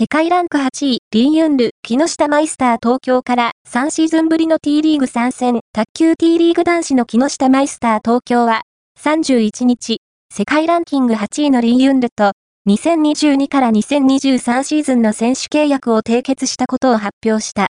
世界ランク8位、リンユンル、木下マイスター東京から3シーズンぶりの T リーグ参戦、卓球 T リーグ男子の木下マイスター東京は、31日、世界ランキング8位のリンユンルと、2022から2023シーズンの選手契約を締結したことを発表した。